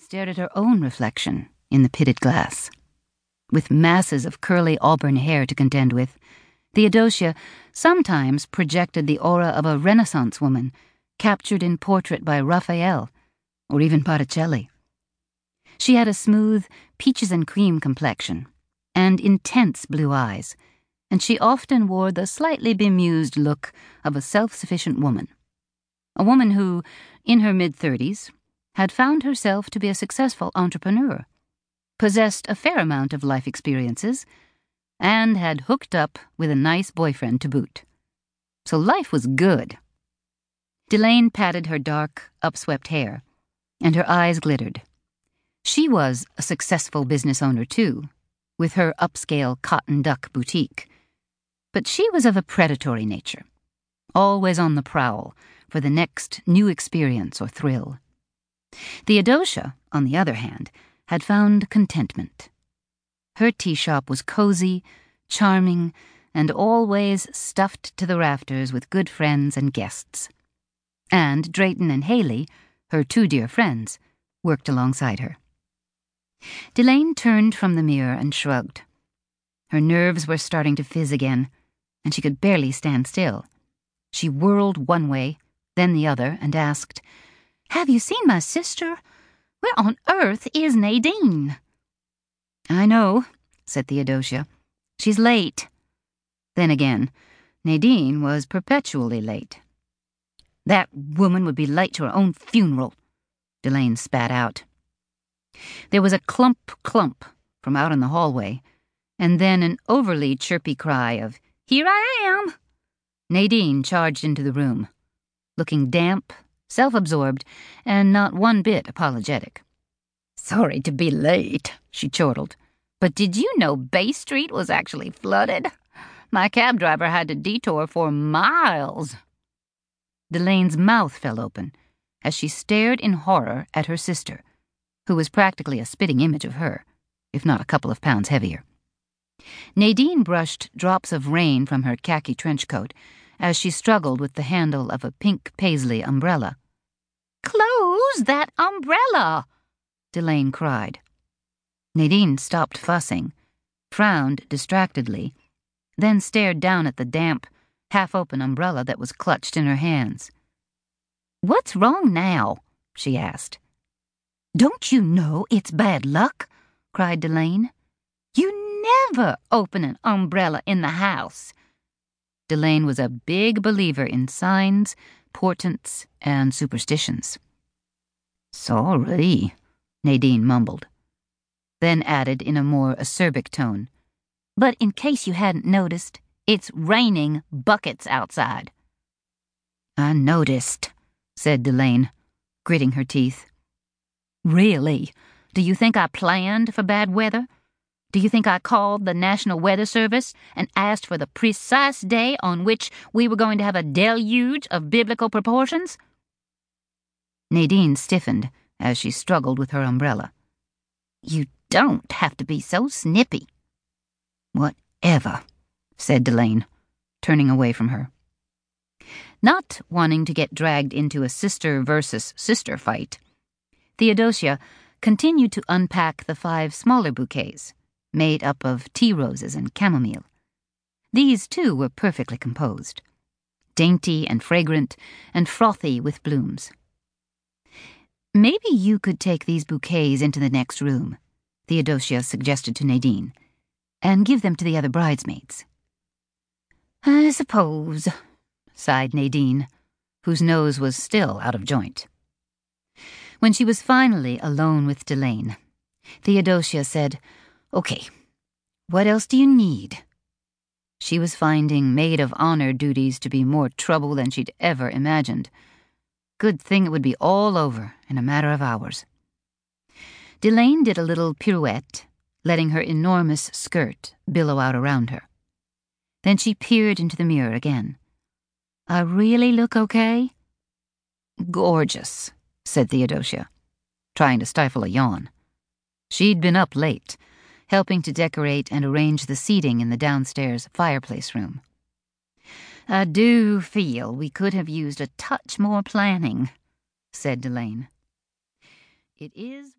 and stared at her own reflection in the pitted glass. With masses of curly auburn hair to contend with, Theodosia sometimes projected the aura of a Renaissance woman captured in portrait by Raphael or even Botticelli. She had a smooth, peaches and cream complexion and intense blue eyes, and she often wore the slightly bemused look of a self sufficient woman. A woman who, in her mid thirties, had found herself to be a successful entrepreneur, possessed a fair amount of life experiences, and had hooked up with a nice boyfriend to boot. So life was good. Delaine patted her dark, upswept hair, and her eyes glittered. She was a successful business owner, too, with her upscale cotton duck boutique. But she was of a predatory nature, always on the prowl for the next new experience or thrill. Theodosia, on the other hand, had found contentment. Her tea shop was cozy, charming, and always stuffed to the rafters with good friends and guests. And Drayton and Haley, her two dear friends, worked alongside her. Delaine turned from the mirror and shrugged. Her nerves were starting to fizz again, and she could barely stand still. She whirled one way, then the other, and asked, Have you seen my sister? Where on earth is Nadine? I know, said Theodosia. She's late. Then again, Nadine was perpetually late. That woman would be late to her own funeral, Delaine spat out. There was a clump clump from out in the hallway, and then an overly chirpy cry of, Here I am! Nadine charged into the room, looking damp, self absorbed, and not one bit apologetic. Sorry to be late, she chortled. But did you know Bay Street was actually flooded? My cab driver had to detour for miles. Delaine's mouth fell open as she stared in horror at her sister who was practically a spitting image of her, if not a couple of pounds heavier. Nadine brushed drops of rain from her khaki trench coat as she struggled with the handle of a pink paisley umbrella. Close that umbrella! Delaine cried. Nadine stopped fussing, frowned distractedly, then stared down at the damp, half open umbrella that was clutched in her hands. What's wrong now? she asked. Don't you know it's bad luck? cried Delaine. You never open an umbrella in the house. Delaine was a big believer in signs, portents, and superstitions. Sorry, Nadine mumbled, then added in a more acerbic tone. But in case you hadn't noticed, it's raining buckets outside. I noticed, said Delaine, gritting her teeth. Really? Do you think I planned for bad weather? Do you think I called the National Weather Service and asked for the precise day on which we were going to have a deluge of biblical proportions? Nadine stiffened as she struggled with her umbrella. You don't have to be so snippy. Whatever, said Delaine, turning away from her. Not wanting to get dragged into a sister versus sister fight, Theodosia continued to unpack the five smaller bouquets, made up of tea roses and chamomile. These, too, were perfectly composed, dainty and fragrant, and frothy with blooms. Maybe you could take these bouquets into the next room, Theodosia suggested to Nadine, and give them to the other bridesmaids. I suppose, sighed Nadine, whose nose was still out of joint. When she was finally alone with Delaine, Theodosia said, Okay, what else do you need? She was finding maid of honor duties to be more trouble than she'd ever imagined. Good thing it would be all over in a matter of hours. Delaine did a little pirouette, letting her enormous skirt billow out around her. Then she peered into the mirror again. I really look okay? Gorgeous, said Theodosia, trying to stifle a yawn. She'd been up late, helping to decorate and arrange the seating in the downstairs fireplace room. I do feel we could have used a touch more planning, said Delaine. It is